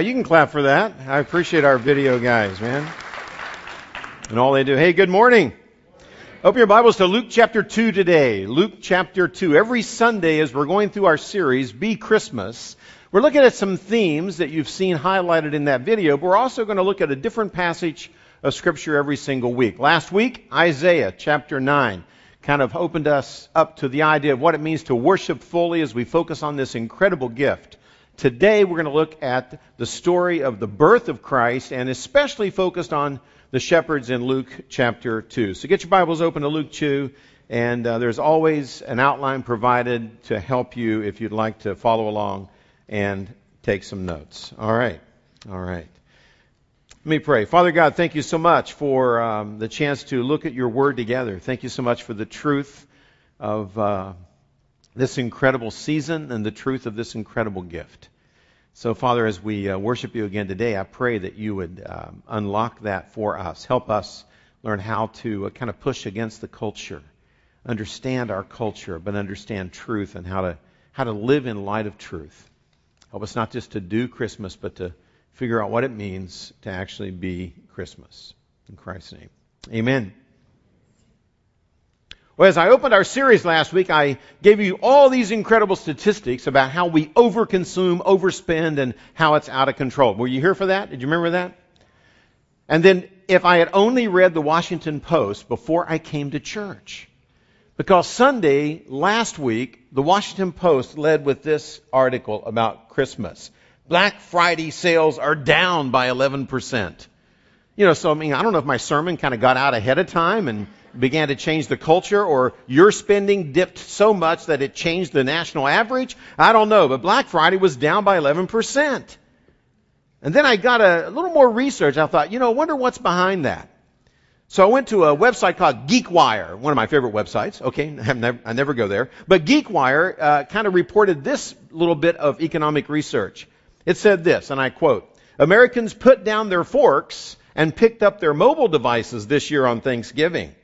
you can clap for that. I appreciate our video guys, man. And all they do. Hey, good morning. Open your Bibles to Luke chapter 2 today. Luke chapter 2. Every Sunday as we're going through our series, Be Christmas, we're looking at some themes that you've seen highlighted in that video, but we're also going to look at a different passage of Scripture every single week. Last week, Isaiah chapter 9 kind of opened us up to the idea of what it means to worship fully as we focus on this incredible gift. Today, we're going to look at the story of the birth of Christ and especially focused on the shepherds in Luke chapter 2. So get your Bibles open to Luke 2, and uh, there's always an outline provided to help you if you'd like to follow along and take some notes. All right. All right. Let me pray. Father God, thank you so much for um, the chance to look at your word together. Thank you so much for the truth of uh, this incredible season and the truth of this incredible gift. So, Father, as we uh, worship you again today, I pray that you would um, unlock that for us. Help us learn how to uh, kind of push against the culture, understand our culture, but understand truth and how to how to live in light of truth. Help us not just to do Christmas, but to figure out what it means to actually be Christmas. In Christ's name. Amen. Well, as I opened our series last week, I gave you all these incredible statistics about how we overconsume, overspend, and how it's out of control. Were you here for that? Did you remember that? And then, if I had only read the Washington Post before I came to church, because Sunday, last week, the Washington Post led with this article about Christmas. Black Friday sales are down by 11%. You know, so I mean, I don't know if my sermon kind of got out ahead of time and began to change the culture or your spending dipped so much that it changed the national average. I don't know, but Black Friday was down by 11%. And then I got a, a little more research. I thought, you know, I wonder what's behind that. So I went to a website called GeekWire, one of my favorite websites. Okay, I never, I never go there. But GeekWire uh, kind of reported this little bit of economic research. It said this, and I quote, Americans put down their forks and picked up their mobile devices this year on Thanksgiving,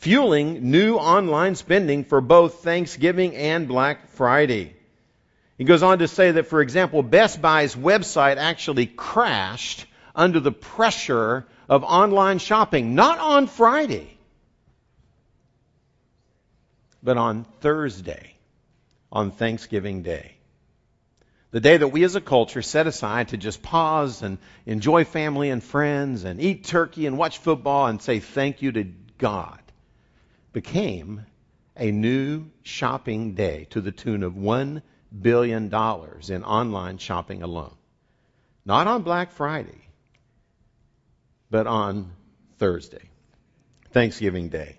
fueling new online spending for both Thanksgiving and Black Friday. He goes on to say that, for example, Best Buy's website actually crashed under the pressure of online shopping, not on Friday, but on Thursday, on Thanksgiving Day. The day that we as a culture set aside to just pause and enjoy family and friends and eat turkey and watch football and say thank you to God became a new shopping day to the tune of $1 billion in online shopping alone. Not on Black Friday, but on Thursday, Thanksgiving Day.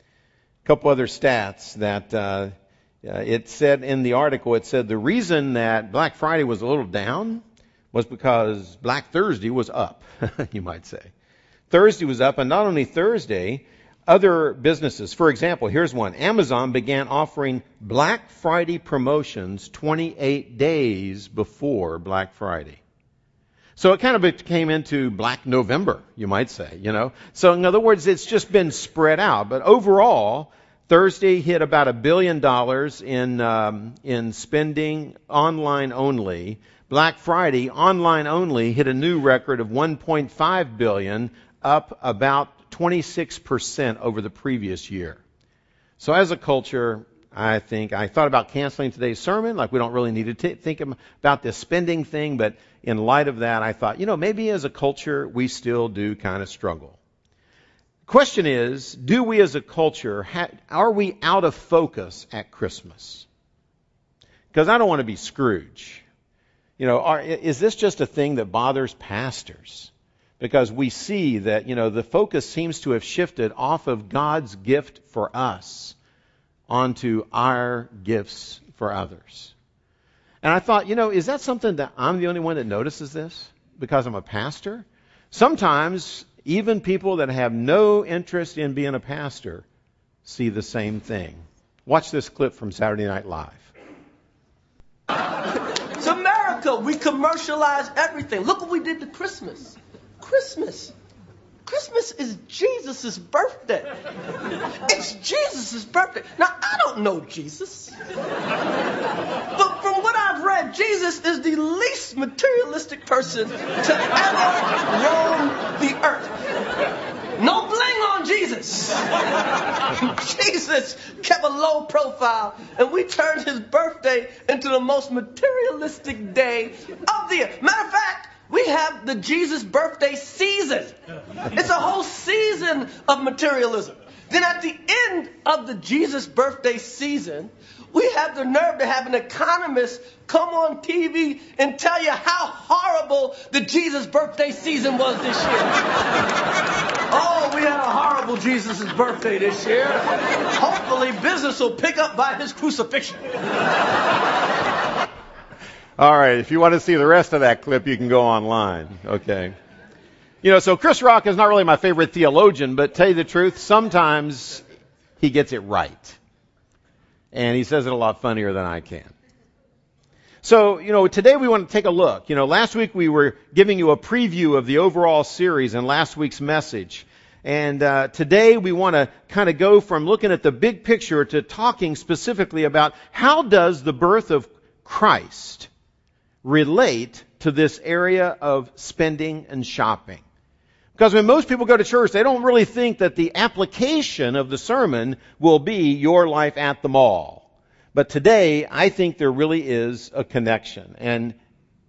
A couple other stats that uh, uh, it said in the article, it said the reason that Black Friday was a little down was because Black Thursday was up, you might say. Thursday was up, and not only Thursday, other businesses, for example, here's one. Amazon began offering Black Friday promotions 28 days before Black Friday. So it kind of became into Black November, you might say, you know. So in other words, it's just been spread out. But overall, Thursday hit about a billion dollars in um, in spending online only. Black Friday online only hit a new record of 1.5 billion, up about 26% over the previous year. So as a culture, I think I thought about canceling today's sermon, like we don't really need to t- think about this spending thing, but in light of that, I thought, you know, maybe as a culture we still do kind of struggle. Question is, do we as a culture, ha- are we out of focus at Christmas? Because I don't want to be Scrooge. You know, are, is this just a thing that bothers pastors? Because we see that, you know, the focus seems to have shifted off of God's gift for us onto our gifts for others. And I thought, you know, is that something that I'm the only one that notices this because I'm a pastor? Sometimes even people that have no interest in being a pastor see the same thing. Watch this clip from Saturday Night Live. It's America. We commercialize everything. Look what we did to Christmas. Christmas. Christmas is Jesus' birthday. It's Jesus' birthday. Now, I don't know Jesus. But from what I've read, Jesus is the least materialistic person to ever roam the earth. No bling on Jesus. Jesus kept a low profile, and we turned his birthday into the most materialistic day of the year. Matter of fact, we have the Jesus birthday season. It's a whole season of materialism. Then at the end of the Jesus birthday season, we have the nerve to have an economist come on TV and tell you how horrible the Jesus birthday season was this year. oh, we had a horrible Jesus' birthday this year. Hopefully, business will pick up by his crucifixion. All right, if you want to see the rest of that clip, you can go online. Okay. You know, so Chris Rock is not really my favorite theologian, but tell you the truth, sometimes he gets it right. And he says it a lot funnier than I can. So, you know, today we want to take a look. You know, last week we were giving you a preview of the overall series and last week's message. And uh, today we want to kind of go from looking at the big picture to talking specifically about how does the birth of Christ relate to this area of spending and shopping. Because when most people go to church, they don't really think that the application of the sermon will be your life at the mall. But today, I think there really is a connection. And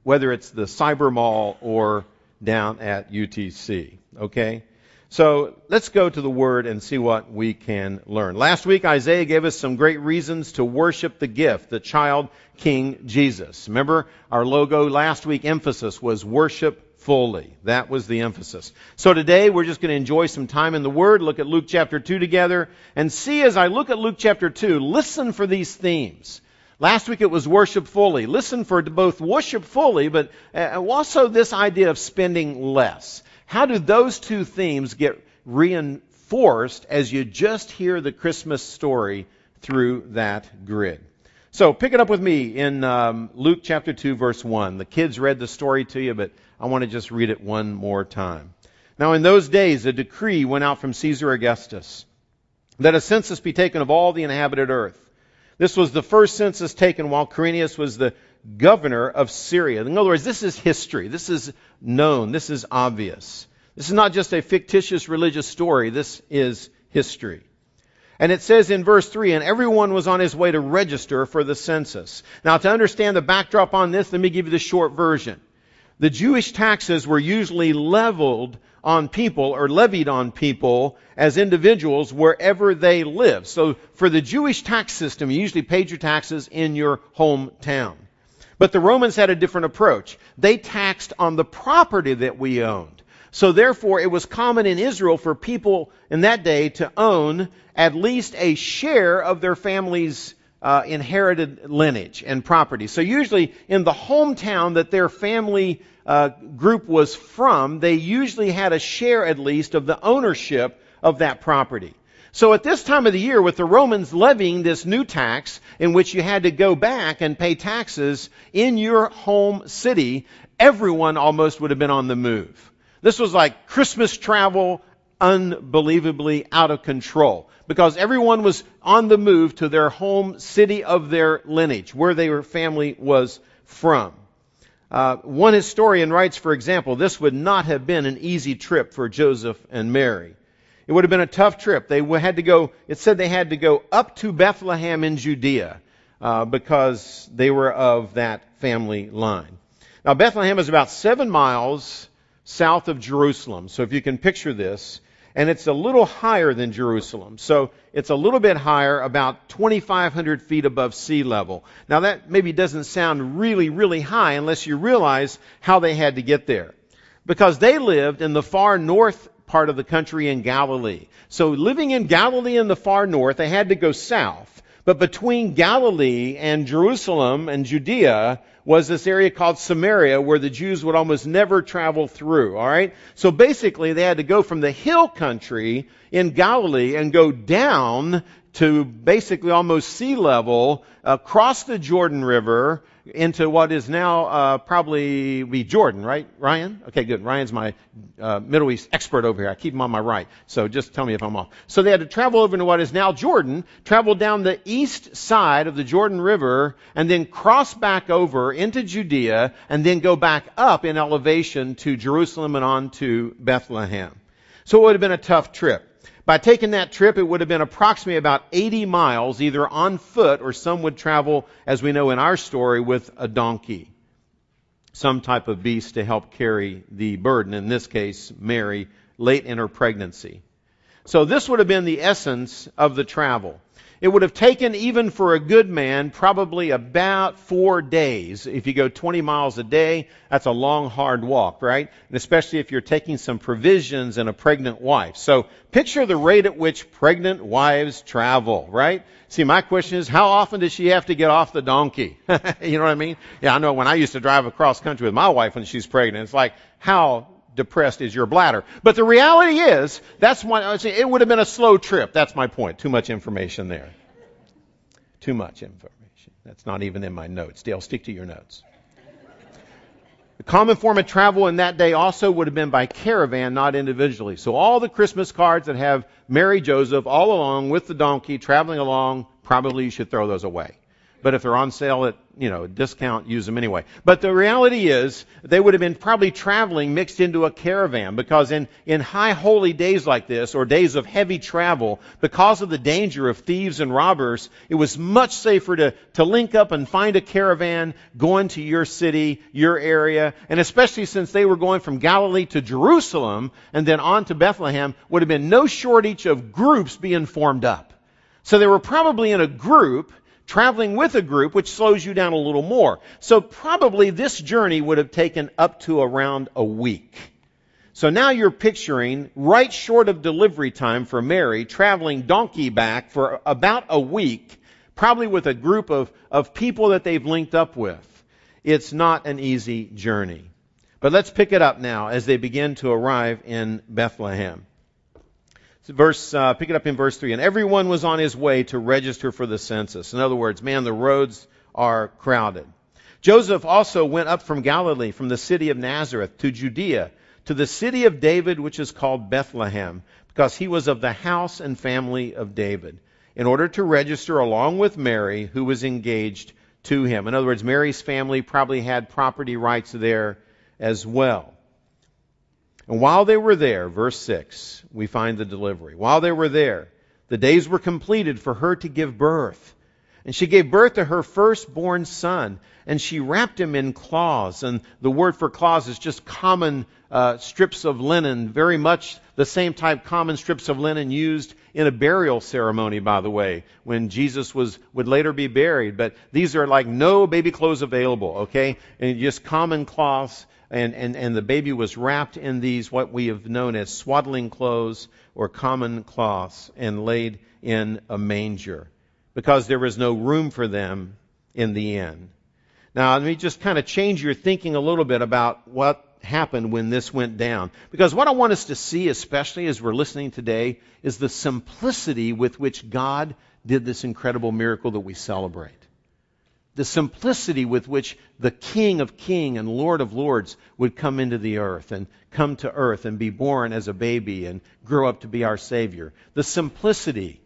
whether it's the cyber mall or down at UTC. Okay? So let's go to the Word and see what we can learn. Last week, Isaiah gave us some great reasons to worship the gift, the child King Jesus. Remember, our logo last week emphasis was worship fully. That was the emphasis. So today, we're just going to enjoy some time in the Word, look at Luke chapter 2 together, and see as I look at Luke chapter 2, listen for these themes. Last week it was worship fully. Listen for both worship fully, but uh, also this idea of spending less. How do those two themes get reinforced as you just hear the Christmas story through that grid? So pick it up with me in um, Luke chapter 2, verse 1. The kids read the story to you, but I want to just read it one more time. Now, in those days, a decree went out from Caesar Augustus that a census be taken of all the inhabited earth. This was the first census taken while Quirinius was the governor of Syria. In other words, this is history. This is known. This is obvious. This is not just a fictitious religious story. This is history. And it says in verse 3, and everyone was on his way to register for the census. Now, to understand the backdrop on this, let me give you the short version. The Jewish taxes were usually leveled on people or levied on people as individuals wherever they live. So for the Jewish tax system, you usually paid your taxes in your hometown. But the Romans had a different approach. They taxed on the property that we owned. So therefore, it was common in Israel for people in that day to own at least a share of their family's uh, inherited lineage and property. So usually in the hometown that their family uh, group was from, they usually had a share at least of the ownership of that property. So at this time of the year, with the Romans levying this new tax in which you had to go back and pay taxes in your home city, everyone almost would have been on the move. This was like Christmas travel unbelievably out of control because everyone was on the move to their home city of their lineage, where their family was from. Uh, one historian writes, for example, this would not have been an easy trip for Joseph and Mary. It would have been a tough trip. They had to go, it said they had to go up to Bethlehem in Judea uh, because they were of that family line. Now, Bethlehem is about seven miles south of Jerusalem. So if you can picture this, and it's a little higher than Jerusalem. So it's a little bit higher, about 2,500 feet above sea level. Now that maybe doesn't sound really, really high unless you realize how they had to get there. Because they lived in the far north part of the country in Galilee. So living in Galilee in the far north, they had to go south. But between Galilee and Jerusalem and Judea was this area called Samaria where the Jews would almost never travel through, alright? So basically they had to go from the hill country in Galilee and go down to basically almost sea level across the Jordan River into what is now uh, probably be Jordan, right, Ryan? Okay, good. Ryan's my uh, Middle East expert over here. I keep him on my right, so just tell me if I'm off. So they had to travel over to what is now Jordan, travel down the east side of the Jordan River, and then cross back over into Judea, and then go back up in elevation to Jerusalem and on to Bethlehem. So it would have been a tough trip. By taking that trip, it would have been approximately about 80 miles, either on foot or some would travel, as we know in our story, with a donkey. Some type of beast to help carry the burden. In this case, Mary, late in her pregnancy. So this would have been the essence of the travel. It would have taken, even for a good man, probably about four days. If you go 20 miles a day, that's a long, hard walk, right? And especially if you're taking some provisions and a pregnant wife. So picture the rate at which pregnant wives travel, right? See, my question is, how often does she have to get off the donkey? you know what I mean? Yeah, I know when I used to drive across country with my wife when she's pregnant, it's like, how depressed is your bladder. But the reality is, that's why it would have been a slow trip. That's my point. Too much information there. Too much information. That's not even in my notes. Dale, stick to your notes. The common form of travel in that day also would have been by caravan, not individually. So all the Christmas cards that have Mary Joseph all along with the donkey traveling along, probably you should throw those away. But if they're on sale at you know, discount, use them anyway. But the reality is, they would have been probably traveling mixed into a caravan because in, in high holy days like this, or days of heavy travel, because of the danger of thieves and robbers, it was much safer to, to link up and find a caravan going to your city, your area, and especially since they were going from Galilee to Jerusalem and then on to Bethlehem, would have been no shortage of groups being formed up. So they were probably in a group traveling with a group, which slows you down a little more. So probably this journey would have taken up to around a week. So now you're picturing right short of delivery time for Mary traveling donkey back for about a week, probably with a group of, of people that they've linked up with. It's not an easy journey. But let's pick it up now as they begin to arrive in Bethlehem verse, uh, pick it up in verse 3. And everyone was on his way to register for the census. In other words, man, the roads are crowded. Joseph also went up from Galilee, from the city of Nazareth to Judea, to the city of David, which is called Bethlehem, because he was of the house and family of David, in order to register along with Mary, who was engaged to him. In other words, Mary's family probably had property rights there as well. And while they were there, verse 6, we find the delivery. While they were there, the days were completed for her to give birth. And she gave birth to her firstborn son, and she wrapped him in cloths. And the word for cloths is just common uh, strips of linen, very much the same type common strips of linen used in a burial ceremony, by the way, when Jesus was would later be buried. But these are like no baby clothes available, okay? And just common cloths and, and, and the baby was wrapped in these, what we have known as swaddling clothes or common cloths, and laid in a manger because there was no room for them in the inn. Now, let me just kind of change your thinking a little bit about what happened when this went down. Because what I want us to see, especially as we're listening today, is the simplicity with which God did this incredible miracle that we celebrate the simplicity with which the King of Kings and Lord of Lords would come into the earth and come to earth and be born as a baby and grow up to be our Savior. The simplicity.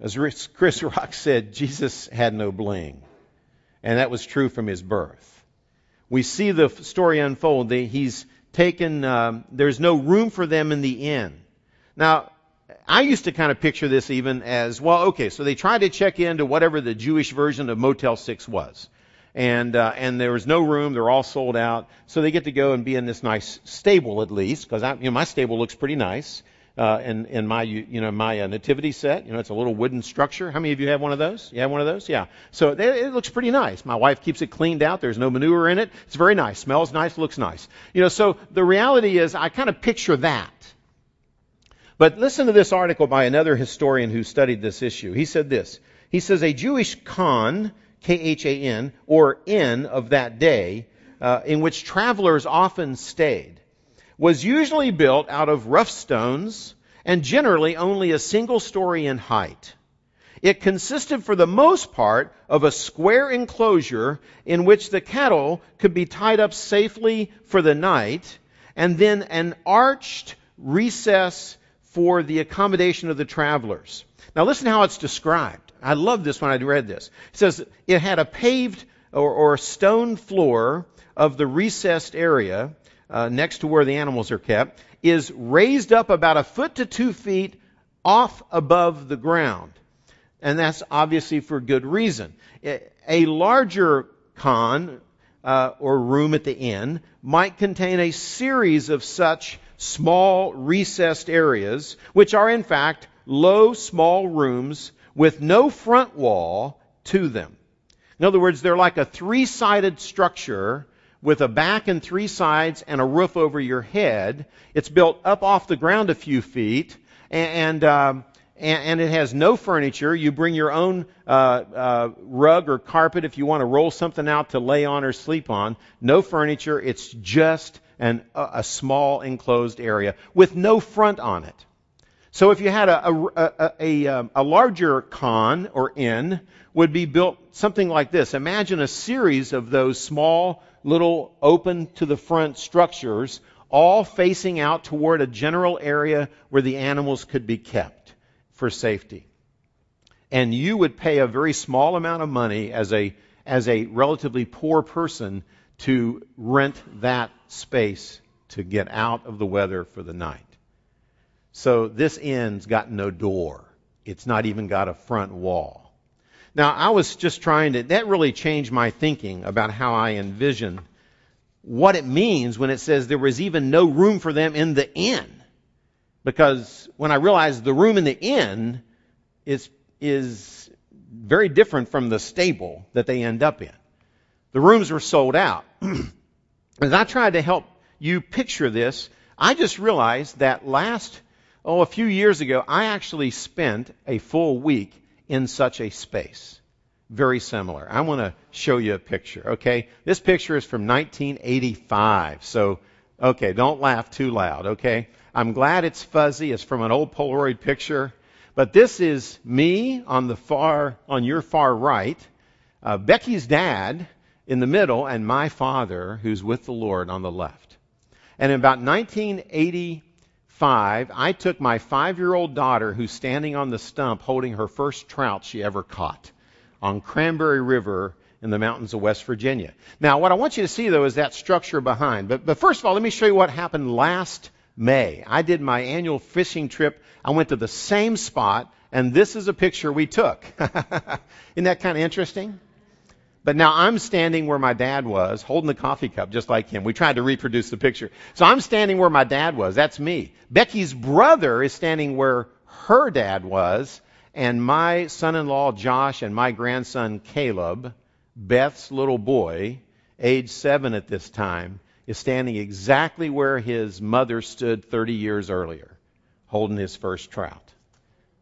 As Chris Rock said, Jesus had no bling. And that was true from his birth. We see the story unfold. He's taken, um, there's no room for them in the inn. Now, I used to kind of picture this even as, well, okay, so they tried to check into whatever the Jewish version of Motel 6 was. And, uh, and there was no room, they're all sold out. So they get to go and be in this nice stable at least, because you know, my stable looks pretty nice. Uh, in, in my, you know, my uh, nativity set, you know, it's a little wooden structure. How many of you have one of those? You have one of those? Yeah. So it, it looks pretty nice. My wife keeps it cleaned out. There's no manure in it. It's very nice. Smells nice. Looks nice. You know, so the reality is I kind of picture that. But listen to this article by another historian who studied this issue. He said this. He says a Jewish khan, K-H-A-N, or inn of that day, uh, in which travelers often stayed, was usually built out of rough stones and generally only a single story in height. It consisted for the most part of a square enclosure in which the cattle could be tied up safely for the night, and then an arched recess for the accommodation of the travelers. Now listen how it's described. I love this when I read this. It says it had a paved or, or stone floor of the recessed area uh, next to where the animals are kept is raised up about a foot to two feet off above the ground. And that's obviously for good reason. A larger khan uh, or room at the inn might contain a series of such small recessed areas, which are in fact low, small rooms with no front wall to them. In other words, they're like a three sided structure with a back and three sides and a roof over your head. It's built up off the ground a few feet, and, um, and, and it has no furniture. You bring your own uh, uh, rug or carpet if you want to roll something out to lay on or sleep on. No furniture. It's just an, a, a small enclosed area with no front on it. So if you had a, a, a, a, um, a larger khan or inn, would be built something like this. Imagine a series of those small, little, open to the front structures, all facing out toward a general area where the animals could be kept for safety. And you would pay a very small amount of money as a, as a relatively poor person to rent that space to get out of the weather for the night. So this inn's got no door. It's not even got a front wall. Now, I was just trying to, that really changed my thinking about how I envision what it means when it says there was even no room for them in the inn. Because when I realized the room in the inn is, is very different from the stable that they end up in. The rooms were sold out. As I tried to help you picture this, I just realized that last, oh, a few years ago, I actually spent a full week in such a space. Very similar. I want to show you a picture, okay? This picture is from 1985. So, okay, don't laugh too loud, okay? I'm glad it's fuzzy. It's from an old Polaroid picture. But this is me on the far, on your far right, uh, Becky's dad in the middle, and my father, who's with the Lord, on the left. And in about 1980, five, I took my five year old daughter, who's standing on the stump holding her first trout she ever caught on Cranberry River in the mountains of West Virginia. Now, what I want you to see, though, is that structure behind. But, but first of all, let me show you what happened last May. I did my annual fishing trip. I went to the same spot, and this is a picture we took. Isn't that kind of interesting? But now I'm standing where my dad was, holding the coffee cup just like him. We tried to reproduce the picture. So I'm standing where my dad was. That's me. Becky's brother is standing where her dad was. And my son in law, Josh, and my grandson, Caleb, Beth's little boy, age seven at this time, is standing exactly where his mother stood 30 years earlier, holding his first trout.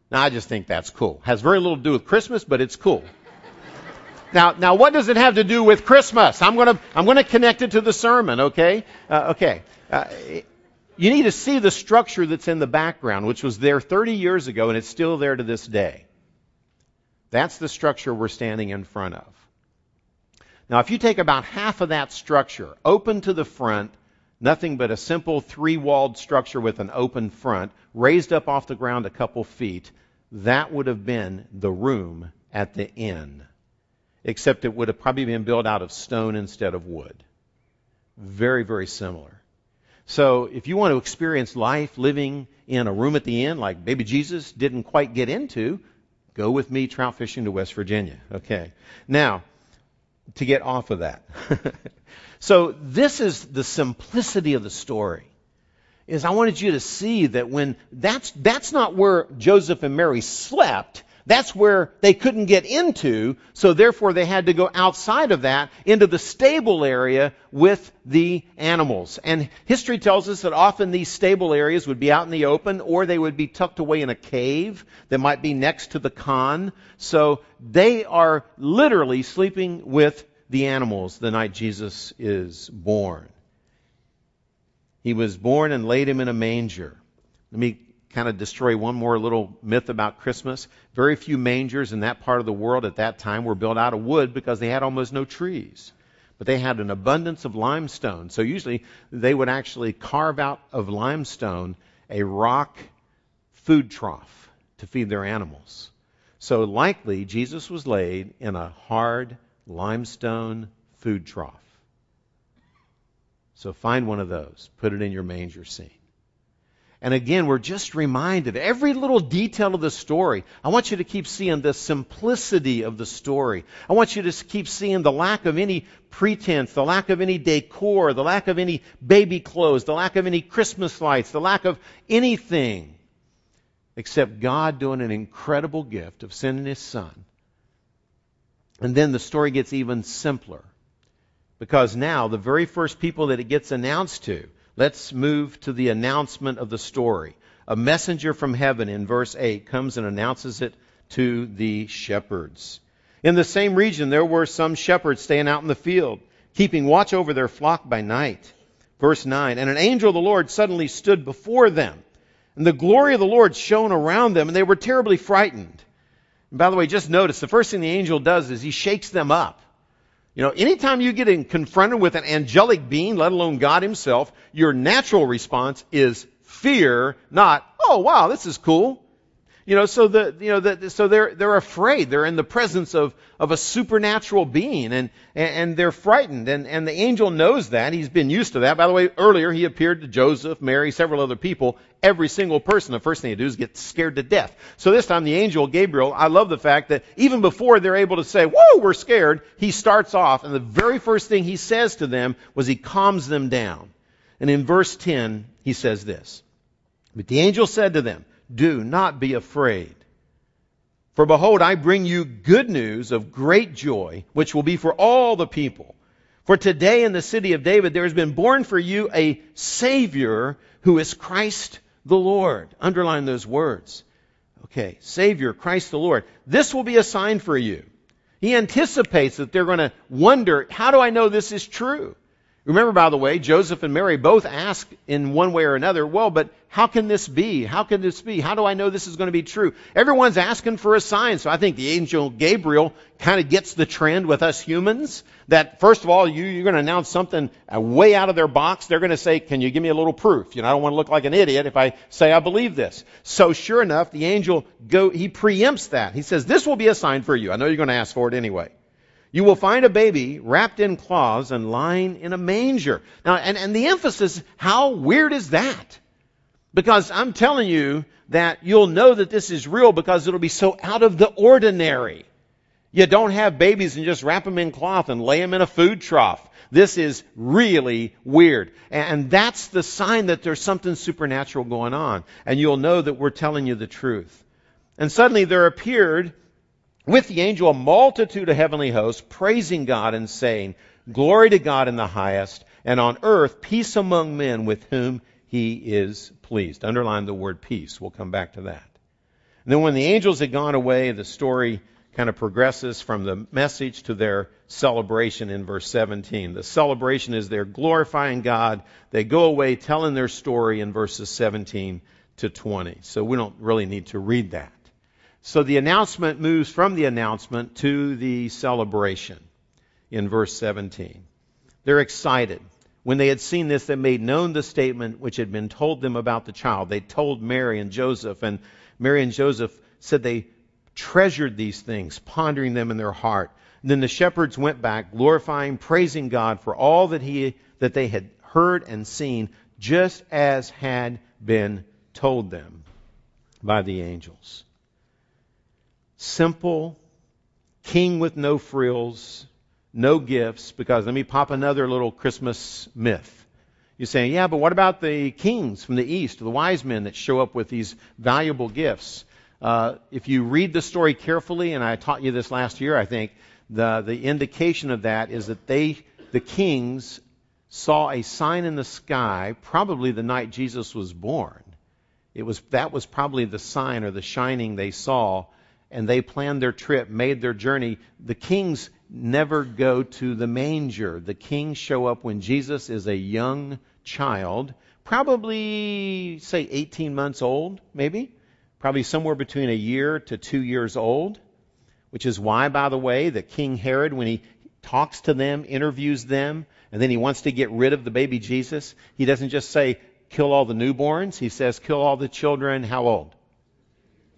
Now, I just think that's cool. Has very little to do with Christmas, but it's cool. Now, now, what does it have to do with Christmas? I'm going to I'm going to connect it to the sermon. Okay, uh, okay. Uh, you need to see the structure that's in the background, which was there 30 years ago, and it's still there to this day. That's the structure we're standing in front of. Now, if you take about half of that structure, open to the front, nothing but a simple three walled structure with an open front, raised up off the ground a couple feet, that would have been the room at the inn except it would have probably been built out of stone instead of wood. Very, very similar. So if you want to experience life living in a room at the inn like baby Jesus didn't quite get into, go with me trout fishing to West Virginia. Okay. Now, to get off of that. so this is the simplicity of the story. Is I wanted you to see that when that's that's not where Joseph and Mary slept, that's where they couldn't get into, so therefore they had to go outside of that into the stable area with the animals. And history tells us that often these stable areas would be out in the open or they would be tucked away in a cave that might be next to the khan. So they are literally sleeping with the animals the night Jesus is born. He was born and laid him in a manger. Let me kind of destroy one more little myth about Christmas. Very few mangers in that part of the world at that time were built out of wood because they had almost no trees. But they had an abundance of limestone. So usually they would actually carve out of limestone a rock food trough to feed their animals. So likely Jesus was laid in a hard limestone food trough. So find one of those, put it in your manger scene. And again, we're just reminded every little detail of the story. I want you to keep seeing the simplicity of the story. I want you to keep seeing the lack of any pretense, the lack of any decor, the lack of any baby clothes, the lack of any Christmas lights, the lack of anything except God doing an incredible gift of sending His Son. And then the story gets even simpler. Because now, the very first people that it gets announced to, Let's move to the announcement of the story. A messenger from heaven in verse 8 comes and announces it to the shepherds. In the same region, there were some shepherds staying out in the field, keeping watch over their flock by night. Verse 9 And an angel of the Lord suddenly stood before them, and the glory of the Lord shone around them, and they were terribly frightened. And by the way, just notice the first thing the angel does is he shakes them up. You know, anytime you get confronted with an angelic being, let alone God himself, your natural response is fear, not, oh wow, this is cool. You know, so the, you know, the, so they're, they're afraid. They're in the presence of, of a supernatural being and, and they're frightened. And, and the angel knows that. He's been used to that. By the way, earlier he appeared to Joseph, Mary, several other people. Every single person, the first thing they do is get scared to death. So this time the angel, Gabriel, I love the fact that even before they're able to say, whoa, we're scared, he starts off and the very first thing he says to them was he calms them down. And in verse 10, he says this. But the angel said to them, do not be afraid. For behold, I bring you good news of great joy, which will be for all the people. For today in the city of David there has been born for you a Savior who is Christ the Lord. Underline those words. Okay, Savior, Christ the Lord. This will be a sign for you. He anticipates that they're going to wonder, how do I know this is true? Remember, by the way, Joseph and Mary both ask in one way or another, well, but how can this be? How can this be? How do I know this is going to be true? Everyone's asking for a sign, so I think the angel Gabriel kind of gets the trend with us humans that, first of all, you, you're going to announce something uh, way out of their box. They're going to say, can you give me a little proof? You know, I don't want to look like an idiot if I say I believe this. So sure enough, the angel go, he preempts that. He says, this will be a sign for you. I know you're going to ask for it anyway. You will find a baby wrapped in cloths and lying in a manger. Now, and, and the emphasis, how weird is that? Because I'm telling you that you'll know that this is real because it'll be so out of the ordinary. You don't have babies and just wrap them in cloth and lay them in a food trough. This is really weird. And that's the sign that there's something supernatural going on. And you'll know that we're telling you the truth. And suddenly there appeared with the angel a multitude of heavenly hosts praising God and saying, Glory to God in the highest, and on earth peace among men with whom he is pleased. Underline the word peace. We'll come back to that. And then when the angels had gone away, the story kind of progresses from the message to their celebration in verse 17. The celebration is they're glorifying God. They go away telling their story in verses 17 to 20. So we don't really need to read that. So the announcement moves from the announcement to the celebration in verse 17. They're excited. When they had seen this, they made known the statement which had been told them about the child. They told Mary and Joseph, and Mary and Joseph said they treasured these things, pondering them in their heart. And then the shepherds went back, glorifying, praising God for all that he that they had heard and seen, just as had been told them by the angels simple, king with no frills, no gifts, because let me pop another little Christmas myth. You're saying, yeah, but what about the kings from the east, the wise men that show up with these valuable gifts? Uh, if you read the story carefully, and I taught you this last year, I think, the, the indication of that is that they, the kings, saw a sign in the sky, probably the night Jesus was born. It was, that was probably the sign or the shining they saw and they planned their trip, made their journey. The kings never go to the manger. The kings show up when Jesus is a young child, probably, say, 18 months old, maybe. Probably somewhere between a year to two years old. Which is why, by the way, that King Herod, when he talks to them, interviews them, and then he wants to get rid of the baby Jesus, he doesn't just say, kill all the newborns. He says, kill all the children, how old?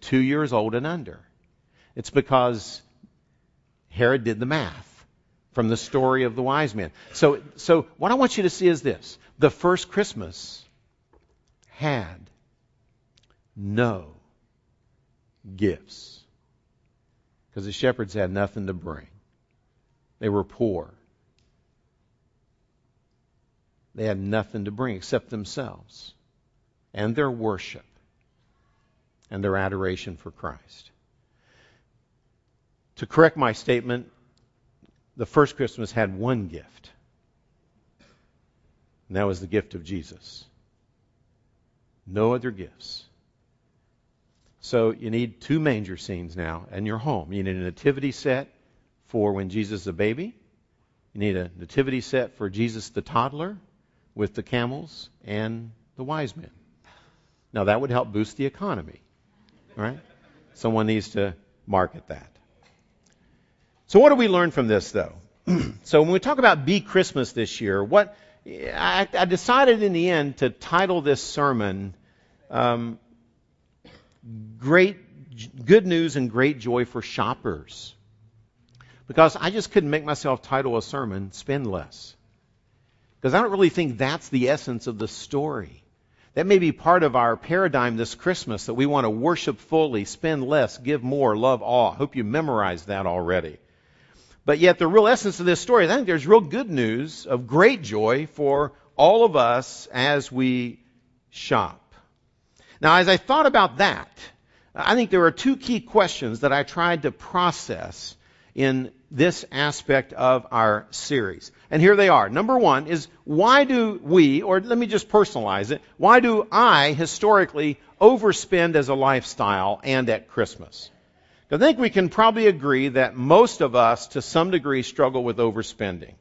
Two years old and under. It's because Herod did the math from the story of the wise men. So, so what I want you to see is this. The first Christmas had no gifts because the shepherds had nothing to bring. They were poor. They had nothing to bring except themselves and their worship and their adoration for Christ. To correct my statement, the first Christmas had one gift, and that was the gift of Jesus. No other gifts. So you need two manger scenes now in your home. You need a nativity set for when Jesus is a baby. You need a nativity set for Jesus the toddler with the camels and the wise men. Now that would help boost the economy, right? Someone needs to market that. So what do we learn from this though? so when we talk about Be Christmas this year, what I, I decided in the end to title this sermon um, "Great Good News and Great Joy for Shoppers," because I just couldn't make myself title a sermon "Spend Less." Because I don't really think that's the essence of the story. That may be part of our paradigm this Christmas that we want to worship fully, spend less, give more, love all. I hope you memorized that already. But yet, the real essence of this story, I think there's real good news of great joy for all of us as we shop. Now, as I thought about that, I think there are two key questions that I tried to process in this aspect of our series. And here they are. Number one is why do we, or let me just personalize it, why do I historically overspend as a lifestyle and at Christmas? I think we can probably agree that most of us, to some degree, struggle with overspending.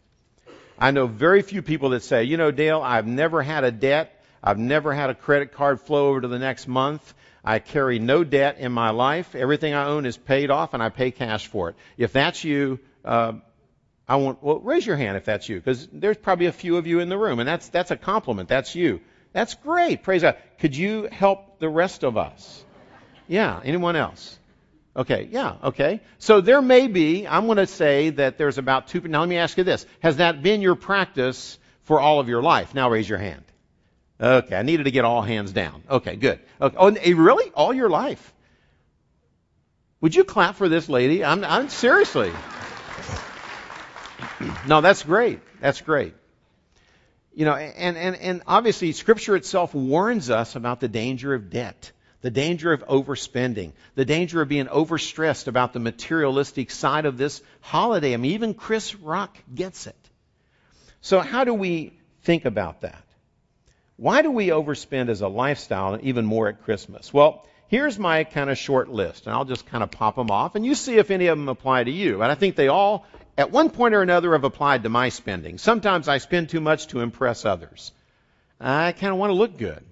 I know very few people that say, you know, Dale, I've never had a debt. I've never had a credit card flow over to the next month. I carry no debt in my life. Everything I own is paid off, and I pay cash for it. If that's you, uh, I want well raise your hand if that's you, because there's probably a few of you in the room, and that's that's a compliment. That's you. That's great. Praise God. Could you help the rest of us? Yeah. Anyone else? Okay. Yeah. Okay. So there may be. I'm going to say that there's about two. Now let me ask you this: Has that been your practice for all of your life? Now raise your hand. Okay, I needed to get all hands down. Okay, good. Okay. Oh, eh, really? All your life? Would you clap for this lady? I'm, I'm seriously. no, that's great. That's great. You know, and, and, and obviously Scripture itself warns us about the danger of debt, the danger of overspending, the danger of being overstressed about the materialistic side of this holiday. I mean, even Chris Rock gets it. So how do we think about that? Why do we overspend as a lifestyle and even more at Christmas? Well, here's my kind of short list, and I'll just kind of pop them off, and you see if any of them apply to you. And I think they all, at one point or another, have applied to my spending. Sometimes I spend too much to impress others. I kind of want to look good.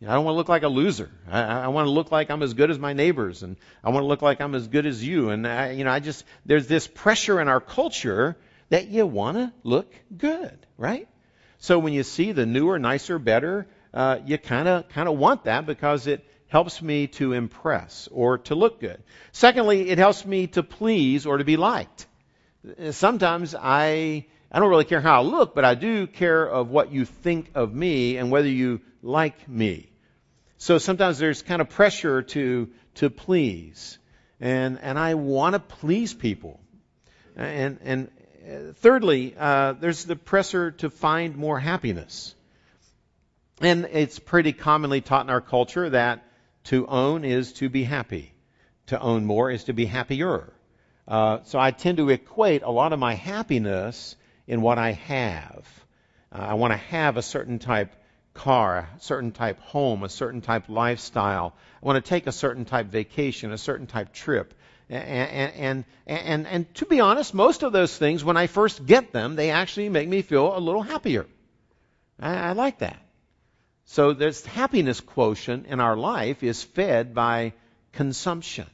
You know, I don't want to look like a loser. I, I, want to look like I'm as good as my neighbors, and I want to look like I'm as good as you. And I, you know, I just there's this pressure in our culture that you want to look good, right? So when you see the newer, nicer, better, uh, you kind of kind of want that because it helps me to impress or to look good. Secondly, it helps me to please or to be liked. Sometimes I I don't really care how I look, but I do care of what you think of me and whether you like me. So sometimes there's kind of pressure to to please, and and I want to please people, and and thirdly, uh, there's the pressure to find more happiness. And it's pretty commonly taught in our culture that to own is to be happy. To own more is to be happier. Uh, so I tend to equate a lot of my happiness in what I have. Uh, I want to have a certain type car, a certain type home, a certain type lifestyle. I want to take a certain type vacation, a certain type trip. And, and, and, and, to be honest, most of those things, when I first get them, they actually make me feel a little happier. I, I like that. So this happiness quotient in our life is fed by consumption.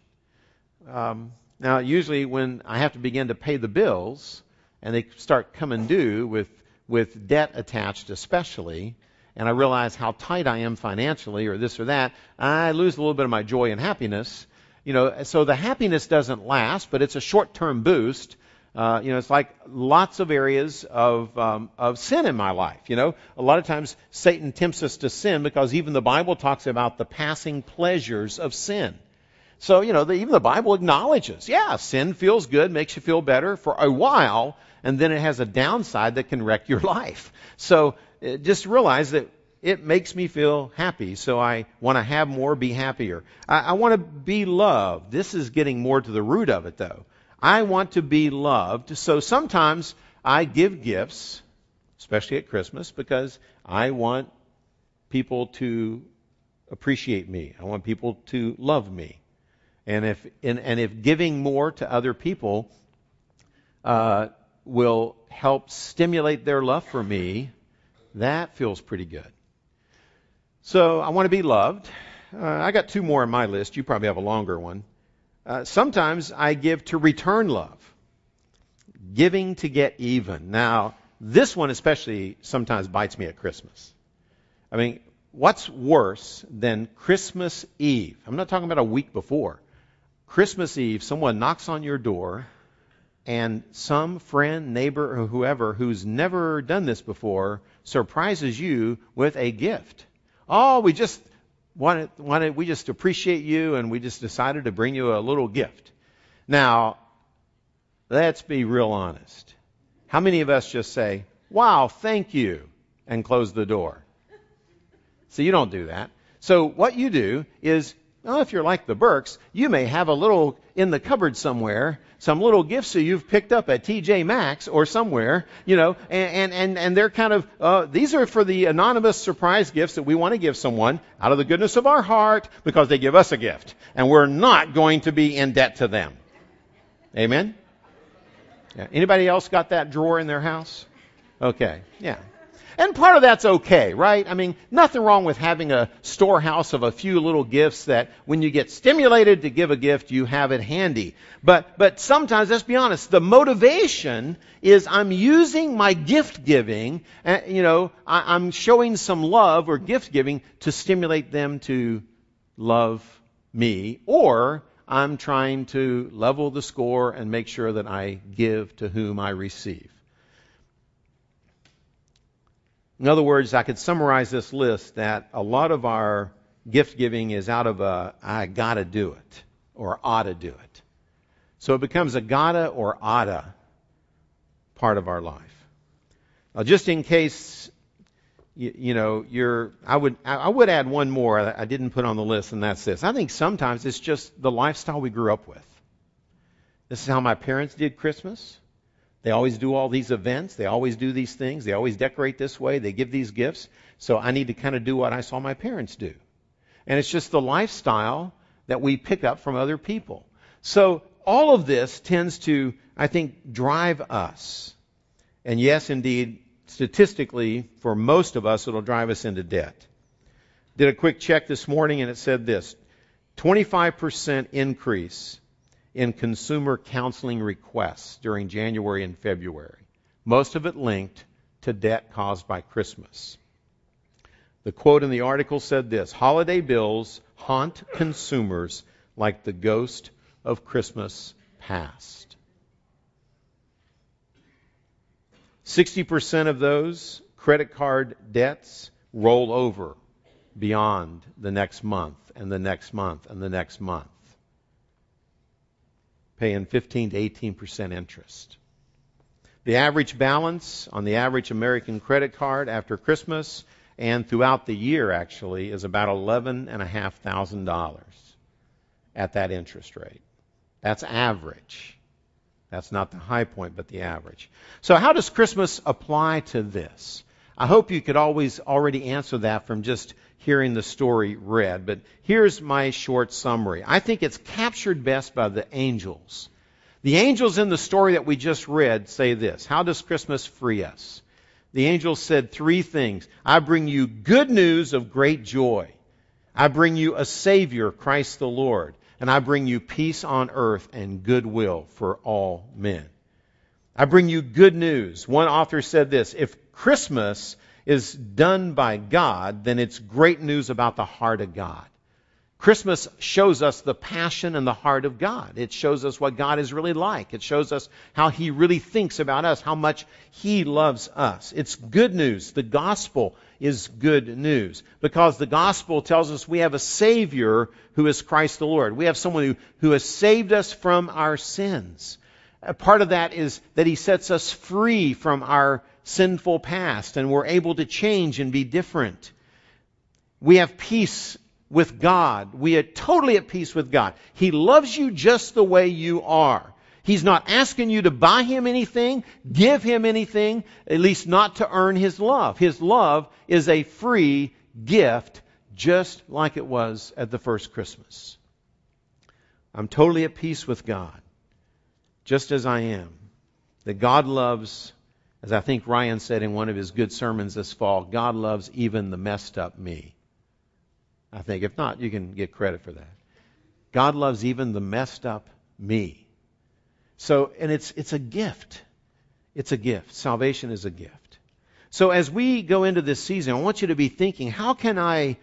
Um, now, usually when I have to begin to pay the bills and they start coming due with, with debt attached especially, and I realize how tight I am financially or this or that, I lose a little bit of my joy and happiness. You know, so the happiness doesn't last, but it's a short-term boost. Uh, you know, it's like lots of areas of um, of sin in my life. You know, a lot of times Satan tempts us to sin because even the Bible talks about the passing pleasures of sin. So you know, the, even the Bible acknowledges, yeah, sin feels good, makes you feel better for a while, and then it has a downside that can wreck your life. So just realize that it makes me feel happy, so I want to have more, be happier. I, I want to be loved. This is getting more to the root of it, though. I want to be loved, so sometimes I give gifts, especially at Christmas, because I want people to appreciate me. I want people to love me. And if and, and if giving more to other people uh, will help stimulate their love for me, that feels pretty good. So I want to be loved. Uh, I got two more on my list. You probably have a longer one. Uh, sometimes I give to return love. Giving to get even. Now, this one especially sometimes bites me at Christmas. I mean, what's worse than Christmas Eve? I'm not talking about a week before. Christmas Eve, someone knocks on your door and some friend, neighbor, or whoever who's never done this before surprises you with a gift. Oh, we just wanted, wanted, we just appreciate you and we just decided to bring you a little gift. Now, let's be real honest. How many of us just say, wow, thank you, and close the door? So you don't do that. So what you do is well, if you're like the Burks, you may have a little in the cupboard somewhere, some little gifts that you've picked up at TJ Maxx or somewhere, you know, and, and, and they're kind of, uh, these are for the anonymous surprise gifts that we want to give someone out of the goodness of our heart because they give us a gift. And we're not going to be in debt to them. Amen? Yeah. Anybody else got that drawer in their house? Okay. Yeah. And part of that's okay, right? I mean, nothing wrong with having a storehouse of a few little gifts that when you get stimulated to give a gift, you have it handy. But, but sometimes, let's be honest, the motivation is I'm using my gift giving, uh, you know, I, I'm showing some love or gift giving to stimulate them to love me, or I'm trying to level the score and make sure that I give to whom I receive. In other words, I could summarize this list that a lot of our gift giving is out of a I gotta do it or ought to do it. So it becomes a gotta or oughta part of our life. Now, just in case you, you, know you're, I would I would add one more I didn't put on the list, and that's this. I think sometimes it's just the lifestyle we grew up with. This is how my parents did Christmas. They always do all these events. They always do these things. They always decorate this way. They give these gifts. So I need to kind of do what I saw my parents do. And it's just the lifestyle that we pick up from other people. So all of this tends to, I think, drive us. And yes, indeed, statistically, for most of us, it'll drive us into debt. Did a quick check this morning and it said this 25% increase in consumer counseling requests during January and February, most of it linked to debt caused by Christmas. The quote in the article said this Holiday bills haunt consumers like the ghost of Christmas past. 60% of those credit card debts roll over beyond the next month and the next month and the next month paying 15 to 18 percent interest. The average balance on the average American credit card after Christmas and throughout the year actually is about eleven and a half thousand dollars at that interest rate. That's average. That's not the high point, but the average. So how does Christmas apply to this? I hope you could always already answer that from just hearing the story read, but here's my short summary. I think it's captured best by the angels. The angels in the story that we just read say this How does Christmas free us? the angels said three things. I bring you good news of great joy. I bring you a Savior, Christ the Lord. And I bring you peace on earth and goodwill for all men. I bring you good news. One author said this If Christmas is done by God, then it's great news about the heart of God. Christmas shows us the passion and the heart of God. It shows us what God is really like. It shows us how He really thinks about us, how much He loves us. It's good news. The gospel is good news because the gospel tells us we have a Savior who is Christ the Lord. We have someone who, who has saved us from our sins. A part of that is that He sets us free from our sinful past and we're able to change and be different. We have peace with God. We are totally at peace with God. He loves you just the way you are. He's not asking you to buy him anything, give him anything, at least not to earn his love. His love is a free gift, just like it was at the first Christmas. I'm totally at peace with God, just as I am. That God loves, as I think Ryan said in one of his good sermons this fall, God loves even the messed up me. I think. If not, you can get credit for that. God loves even the messed up me. So, and it's, it's a gift. It's a gift. Salvation is a gift. So as we go into this season, I want you to be thinking, how can I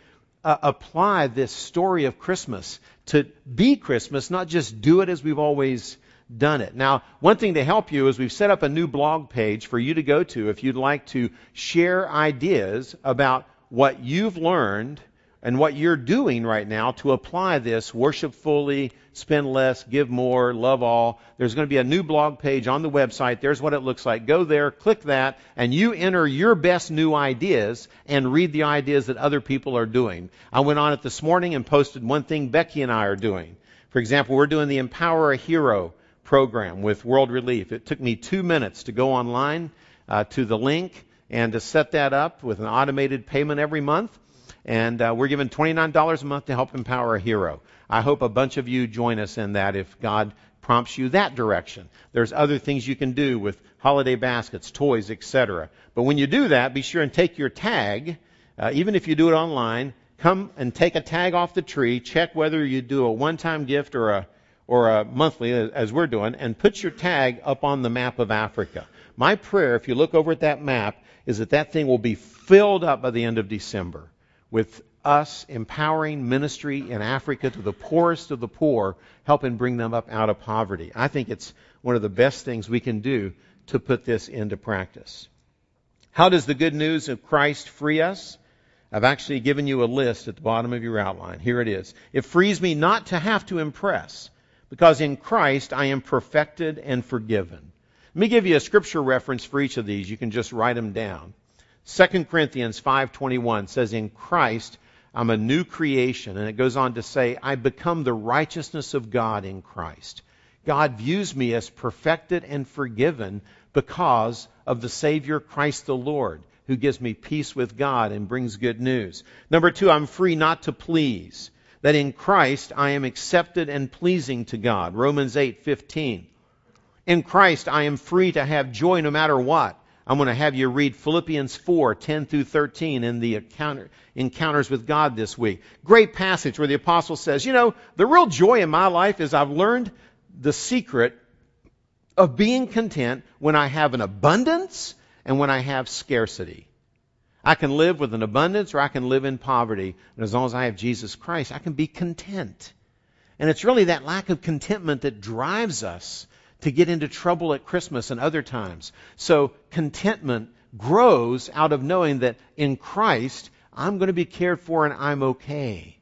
uh, apply this story of Christmas to be Christmas, not just do it as we've always done it. Now, one thing to help you is we've set up a new blog page for you to go to if you'd like to share ideas about what you've learned and what you're doing right now to apply this worship fully, spend less, give more, love all. There's going to be a new blog page on the website. There's what it looks like. Go there, click that, and you enter your best new ideas and read the ideas that other people are doing. I went on it this morning and posted one thing Becky and I are doing. For example, we're doing the Empower a Hero program with World Relief. It took me two minutes to go online uh, to the link and to set that up with an automated payment every month and uh, we're given $29 a month to help empower a hero. I hope a bunch of you join us in that if God prompts you that direction. There's other things you can do with holiday baskets, toys, etc. But when you do that, be sure and take your tag, uh, even if you do it online, come and take a tag off the tree, check whether you do a one-time gift or a or a monthly uh, as we're doing and put your tag up on the map of Africa. My prayer, if you look over at that map, is that that thing will be filled up by the end of December with us empowering ministry in Africa to the poorest of the poor, helping bring them up out of poverty. I think it's one of the best things we can do to put this into practice. How does the good news of Christ free us? I've actually given you a list at the bottom of your outline. Here it is. It frees me not to have to impress, because in Christ I am perfected and forgiven. Let me give you a scripture reference for each of these. You can just write them down. 2 Corinthians 5:21 says in Christ I'm a new creation and it goes on to say I become the righteousness of God in Christ. God views me as perfected and forgiven because of the Savior Christ the Lord who gives me peace with God and brings good news. Number 2 I'm free not to please that in Christ I am accepted and pleasing to God. Romans 8:15 In Christ I am free to have joy no matter what. I'm going to have you read Philippians 4, 10 through 13 in the encounter, encounters with God this week. Great passage where the apostle says, you know, the real joy in my life is I've learned the secret of being content when I have an abundance and when I have scarcity. I can live with an abundance or I can live in poverty. And as long as I have Jesus Christ, I can be content. And it's really that lack of contentment that drives us to get into trouble at Christmas and other times. So contentment grows out of knowing that in Christ, I'm going to be cared for and I'm okay.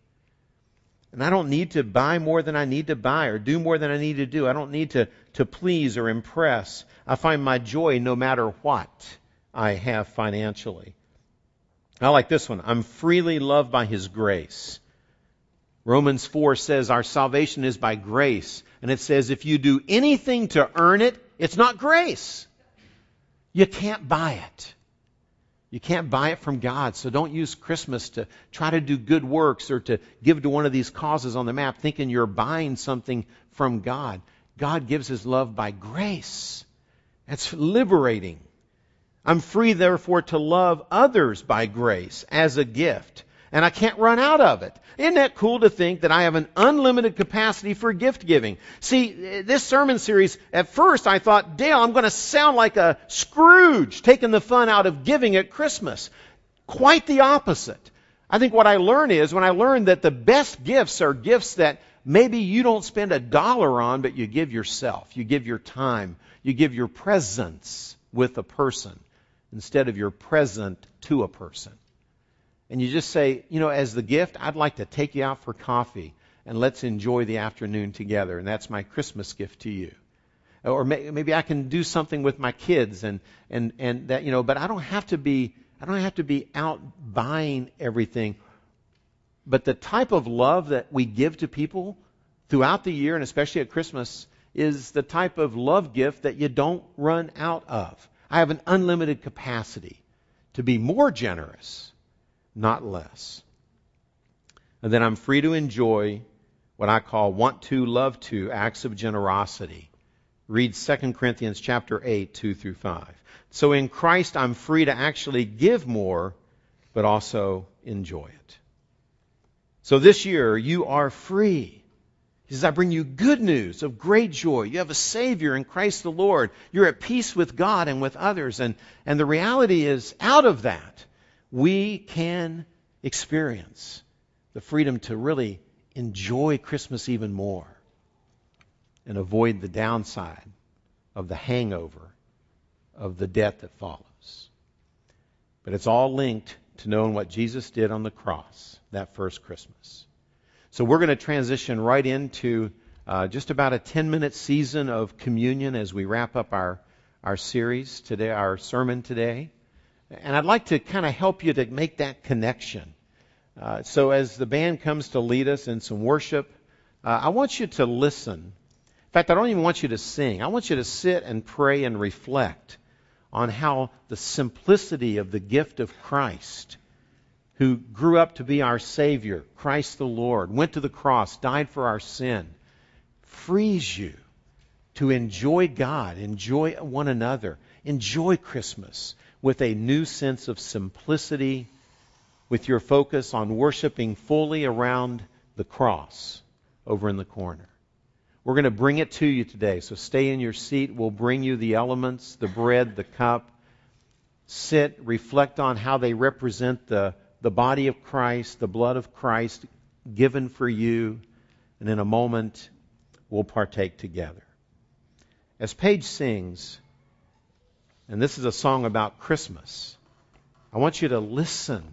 And I don't need to buy more than I need to buy or do more than I need to do. I don't need to, to please or impress. I find my joy no matter what I have financially. I like this one. I'm freely loved by His grace. Romans 4 says our salvation is by grace. And it says if you do anything to earn it, it's not grace. You can't buy it. You can't buy it from God. So don't use Christmas to try to do good works or to give to one of these causes on the map thinking you're buying something from God. God gives His love by grace. That's liberating. I'm free, therefore, to love others by grace as a gift. And I can't run out of it. Isn't that cool to think that I have an unlimited capacity for gift giving? See, this sermon series, at first I thought, Dale, I'm going to sound like a Scrooge taking the fun out of giving at Christmas. Quite the opposite. I think what I learn is when I learned that the best gifts are gifts that maybe you don't spend a dollar on, but you give yourself. You give your time. You give your presence with a person instead of your present to a person. And you just say, you know, as the gift, I'd like to take you out for coffee and let's enjoy the afternoon together. And that's my Christmas gift to you. Or maybe I can do something with my kids and, and, and that, you know, but I don't have to be, I don't have to be out buying everything. But the type of love that we give to people throughout the year and especially at Christmas is the type of love gift that you don't run out of. I have an unlimited capacity to be more generous, not less. And then I'm free to enjoy what I call want to, love to acts of generosity. Read 2 Corinthians chapter 8, 2 through 5. So in Christ, I'm free to actually give more, but also enjoy it. So this year, you are free he says, I bring you good news of great joy. You have a Savior in Christ the Lord. You're at peace with God and with others. And, and the reality is, out of that, we can experience the freedom to really enjoy Christmas even more and avoid the downside of the hangover of the debt that follows. But it's all linked to knowing what Jesus did on the cross that first Christmas. So we're going to transition right into uh, just about a 10 minute season of communion as we wrap up our, our series today, our sermon today. And I'd like to kind of help you to make that connection. Uh, so as the band comes to lead us in some worship, uh, I want you to listen. In fact, I don't even want you to sing. I want you to sit and pray and reflect on how the simplicity of the gift of Christ who grew up to be our Savior, Christ the Lord, went to the cross, died for our sin, frees you to enjoy God, enjoy one another, enjoy Christmas with a new sense of simplicity, with your focus on worshiping fully around the cross over in the corner. We're going to bring it to you today, so stay in your seat. We'll bring you the elements, the bread, the cup. Sit, reflect on how they represent the the body of Christ, the blood of Christ given for you, and in a moment we'll partake together. As Paige sings, and this is a song about Christmas, I want you to listen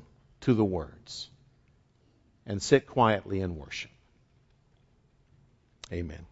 to the words and sit quietly and worship. Amen.